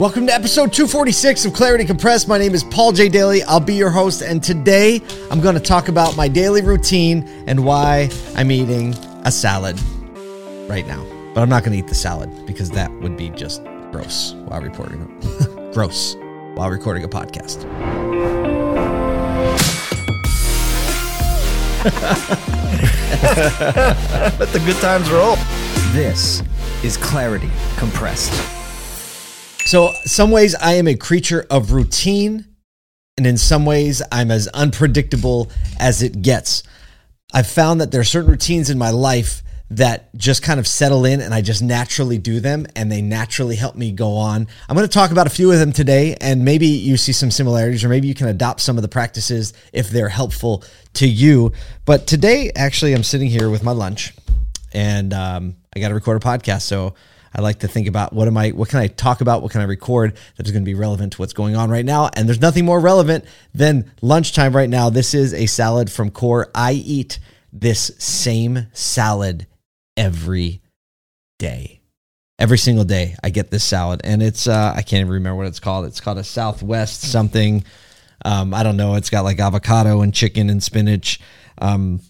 Welcome to episode 246 of Clarity Compressed. My name is Paul J. Daly. I'll be your host, and today I'm going to talk about my daily routine and why I'm eating a salad right now. But I'm not going to eat the salad because that would be just gross while recording it. gross while recording a podcast. Let the good times roll. This is Clarity Compressed. So, some ways I am a creature of routine, and in some ways I'm as unpredictable as it gets. I've found that there are certain routines in my life that just kind of settle in and I just naturally do them and they naturally help me go on. I'm going to talk about a few of them today and maybe you see some similarities or maybe you can adopt some of the practices if they're helpful to you. But today, actually, I'm sitting here with my lunch and um, I got to record a podcast. So I like to think about what am I, what can I talk about? What can I record that is going to be relevant to what's going on right now? And there's nothing more relevant than lunchtime right now. This is a salad from Core. I eat this same salad every day. Every single day, I get this salad, and it's uh, I can't even remember what it's called. It's called a Southwest something. Um, I don't know. It's got like avocado and chicken and spinach. Um,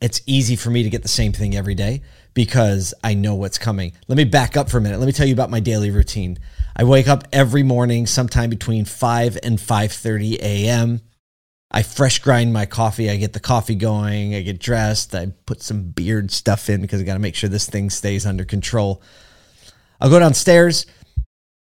it's easy for me to get the same thing every day because I know what's coming. Let me back up for a minute. Let me tell you about my daily routine. I wake up every morning sometime between 5 and 5:30 a.m. I fresh grind my coffee. I get the coffee going. I get dressed. I put some beard stuff in because I got to make sure this thing stays under control. I'll go downstairs.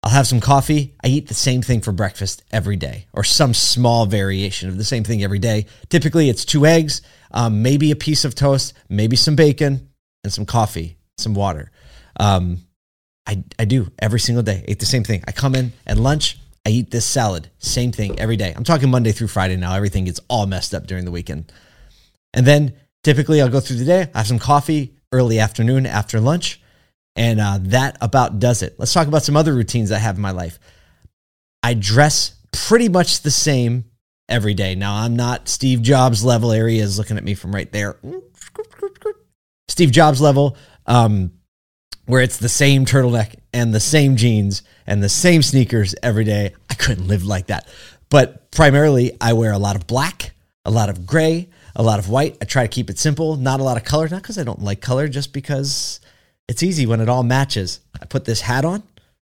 I'll have some coffee. I eat the same thing for breakfast every day, or some small variation of the same thing every day. Typically, it's two eggs, um, maybe a piece of toast, maybe some bacon, and some coffee, some water. Um, I, I do every single day. Eat the same thing. I come in at lunch. I eat this salad, same thing every day. I'm talking Monday through Friday now. Everything gets all messed up during the weekend. And then typically I'll go through the day, I have some coffee early afternoon after lunch, and uh, that about does it. Let's talk about some other routines I have in my life. I dress pretty much the same every day. Now, I'm not Steve Jobs level. Area is looking at me from right there. Steve Jobs level, um, where it's the same turtleneck and the same jeans and the same sneakers every day. I couldn't live like that. But primarily, I wear a lot of black, a lot of gray, a lot of white. I try to keep it simple, not a lot of color, not because I don't like color, just because it's easy when it all matches. I put this hat on.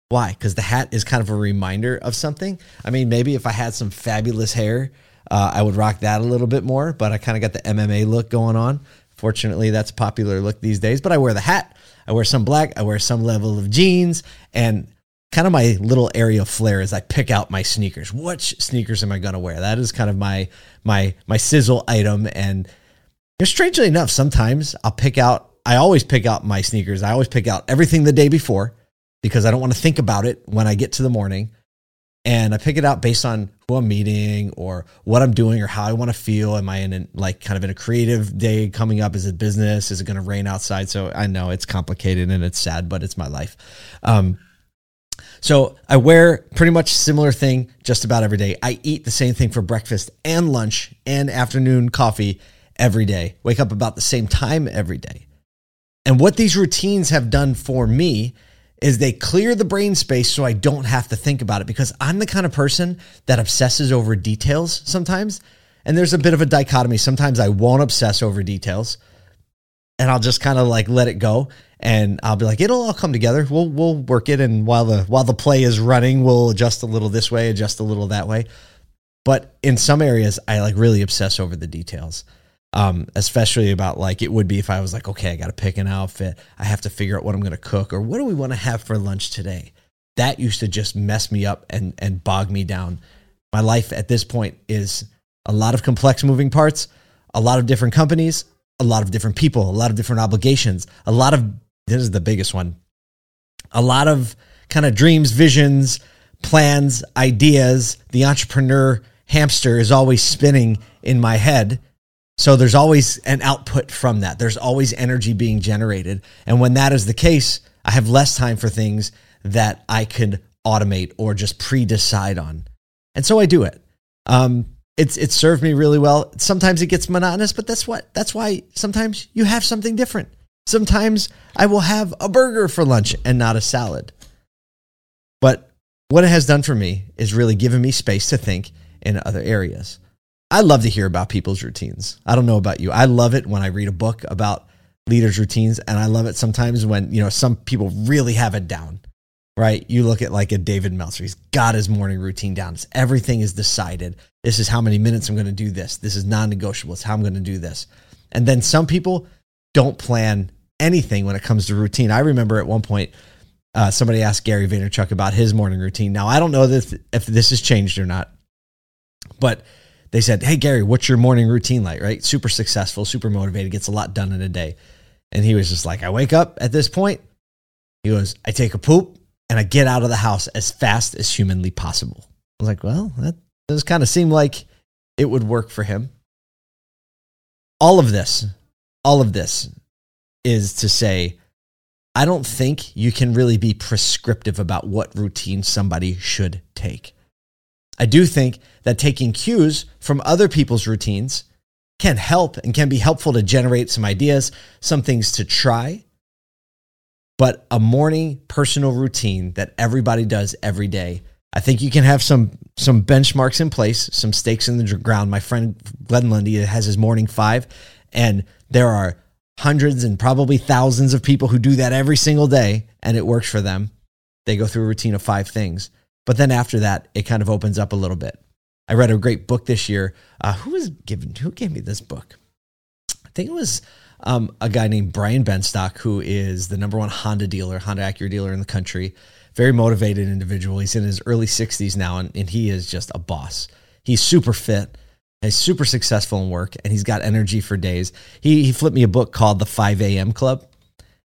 Why? Because the hat is kind of a reminder of something. I mean, maybe if I had some fabulous hair, uh, I would rock that a little bit more, but I kind of got the MMA look going on. Fortunately, that's a popular look these days. But I wear the hat, I wear some black, I wear some level of jeans, and kind of my little area of flair is I pick out my sneakers. Which sneakers am I going to wear? That is kind of my my my sizzle item. And strangely enough, sometimes I'll pick out. I always pick out my sneakers. I always pick out everything the day before because I don't want to think about it when I get to the morning. And I pick it out based on who I'm meeting or what I'm doing or how I want to feel. Am I in a, like kind of in a creative day coming up? Is it business? Is it going to rain outside? So I know it's complicated and it's sad, but it's my life. Um, so I wear pretty much similar thing just about every day. I eat the same thing for breakfast and lunch and afternoon coffee every day. Wake up about the same time every day. And what these routines have done for me is they clear the brain space so I don't have to think about it because I'm the kind of person that obsesses over details sometimes. And there's a bit of a dichotomy. Sometimes I won't obsess over details and I'll just kind of like let it go and I'll be like it'll all come together. We'll we'll work it and while the while the play is running, we'll adjust a little this way, adjust a little that way. But in some areas I like really obsess over the details. Um, especially about like it would be if I was like, okay, I got to pick an outfit. I have to figure out what I'm going to cook or what do we want to have for lunch today. That used to just mess me up and and bog me down. My life at this point is a lot of complex moving parts, a lot of different companies, a lot of different people, a lot of different obligations, a lot of this is the biggest one. A lot of kind of dreams, visions, plans, ideas. The entrepreneur hamster is always spinning in my head. So there's always an output from that. There's always energy being generated. And when that is the case, I have less time for things that I could automate or just pre decide on. And so I do it. Um, it's it's served me really well. Sometimes it gets monotonous, but that's what that's why sometimes you have something different. Sometimes I will have a burger for lunch and not a salad. But what it has done for me is really given me space to think in other areas. I love to hear about people's routines. I don't know about you. I love it when I read a book about leaders' routines, and I love it sometimes when, you know, some people really have it down, right? You look at like a David Meltzer, he's got his morning routine down. It's, everything is decided. This is how many minutes I'm going to do this. This is non negotiable. It's how I'm going to do this. And then some people don't plan anything when it comes to routine. I remember at one point, uh, somebody asked Gary Vaynerchuk about his morning routine. Now, I don't know if, if this has changed or not, but they said, Hey, Gary, what's your morning routine like? Right? Super successful, super motivated, gets a lot done in a day. And he was just like, I wake up at this point. He goes, I take a poop and I get out of the house as fast as humanly possible. I was like, Well, that does kind of seem like it would work for him. All of this, all of this is to say, I don't think you can really be prescriptive about what routine somebody should take. I do think that taking cues from other people's routines can help and can be helpful to generate some ideas, some things to try. But a morning personal routine that everybody does every day, I think you can have some some benchmarks in place, some stakes in the ground. My friend Glenn Lundy has his morning five, and there are hundreds and probably thousands of people who do that every single day and it works for them. They go through a routine of five things. But then after that, it kind of opens up a little bit. I read a great book this year. Uh, who was given? Who gave me this book? I think it was um, a guy named Brian Benstock, who is the number one Honda dealer, Honda Acura dealer in the country. Very motivated individual. He's in his early 60s now, and, and he is just a boss. He's super fit. He's super successful in work and he's got energy for days. He, he flipped me a book called The 5 a.m. Club,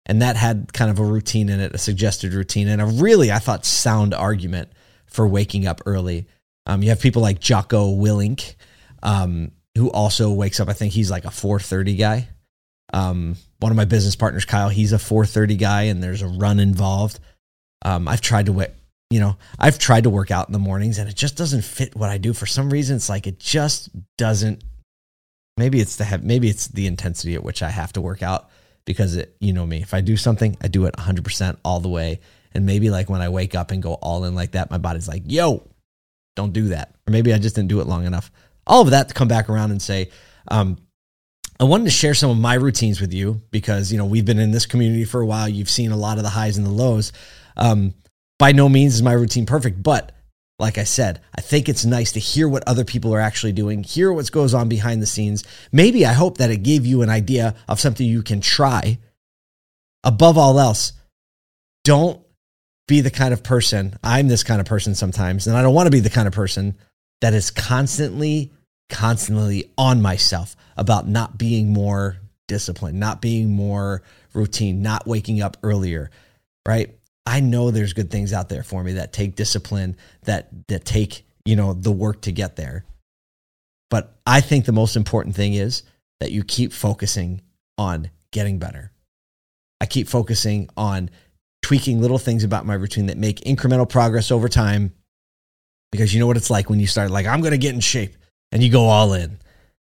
and that had kind of a routine in it, a suggested routine, and a really, I thought, sound argument for waking up early. Um, you have people like Jocko Willink, um, who also wakes up. I think he's like a 4:30 guy. Um, one of my business partners, Kyle, he's a 4:30 guy, and there's a run involved. Um, I've tried to wake you know, I've tried to work out in the mornings and it just doesn't fit what I do. For some reason, it's like it just doesn't. Maybe it's the maybe it's the intensity at which I have to work out because it, you know me. If I do something, I do it 100% all the way. And maybe like when I wake up and go all in like that, my body's like, "Yo, don't do that." Or maybe I just didn't do it long enough. All of that to come back around and say, um, I wanted to share some of my routines with you because you know we've been in this community for a while. You've seen a lot of the highs and the lows. Um, by no means is my routine perfect, but like I said, I think it's nice to hear what other people are actually doing, hear what goes on behind the scenes. Maybe I hope that it gave you an idea of something you can try. Above all else, don't be the kind of person, I'm this kind of person sometimes, and I don't want to be the kind of person that is constantly, constantly on myself about not being more disciplined, not being more routine, not waking up earlier, right? I know there's good things out there for me that take discipline, that that take, you know, the work to get there. But I think the most important thing is that you keep focusing on getting better. I keep focusing on tweaking little things about my routine that make incremental progress over time because you know what it's like when you start like I'm going to get in shape and you go all in.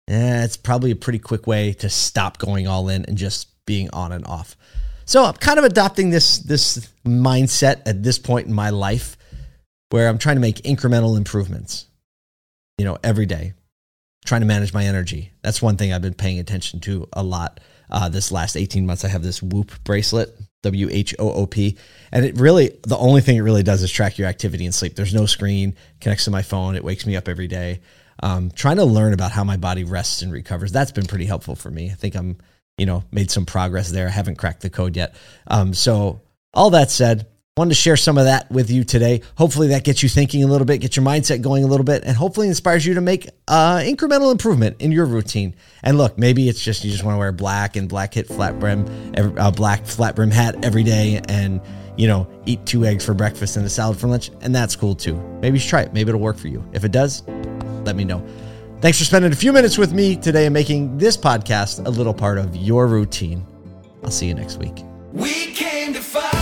Eh, it's probably a pretty quick way to stop going all in and just being on and off. So I'm kind of adopting this this mindset at this point in my life where I'm trying to make incremental improvements, you know, every day, trying to manage my energy. That's one thing I've been paying attention to a lot uh, this last 18 months. I have this Whoop bracelet, W H O O P, and it really, the only thing it really does is track your activity and sleep. There's no screen, connects to my phone, it wakes me up every day. Um, trying to learn about how my body rests and recovers. That's been pretty helpful for me. I think I'm you know, made some progress there. I haven't cracked the code yet. Um, so all that said, wanted to share some of that with you today. Hopefully that gets you thinking a little bit, get your mindset going a little bit, and hopefully inspires you to make uh, incremental improvement in your routine. And look, maybe it's just you just want to wear black and black hit flat brim, uh, black flat brim hat every day, and you know, eat two eggs for breakfast and a salad for lunch, and that's cool too. Maybe you try it. Maybe it'll work for you. If it does, let me know. Thanks for spending a few minutes with me today and making this podcast a little part of your routine. I'll see you next week. We came to fight.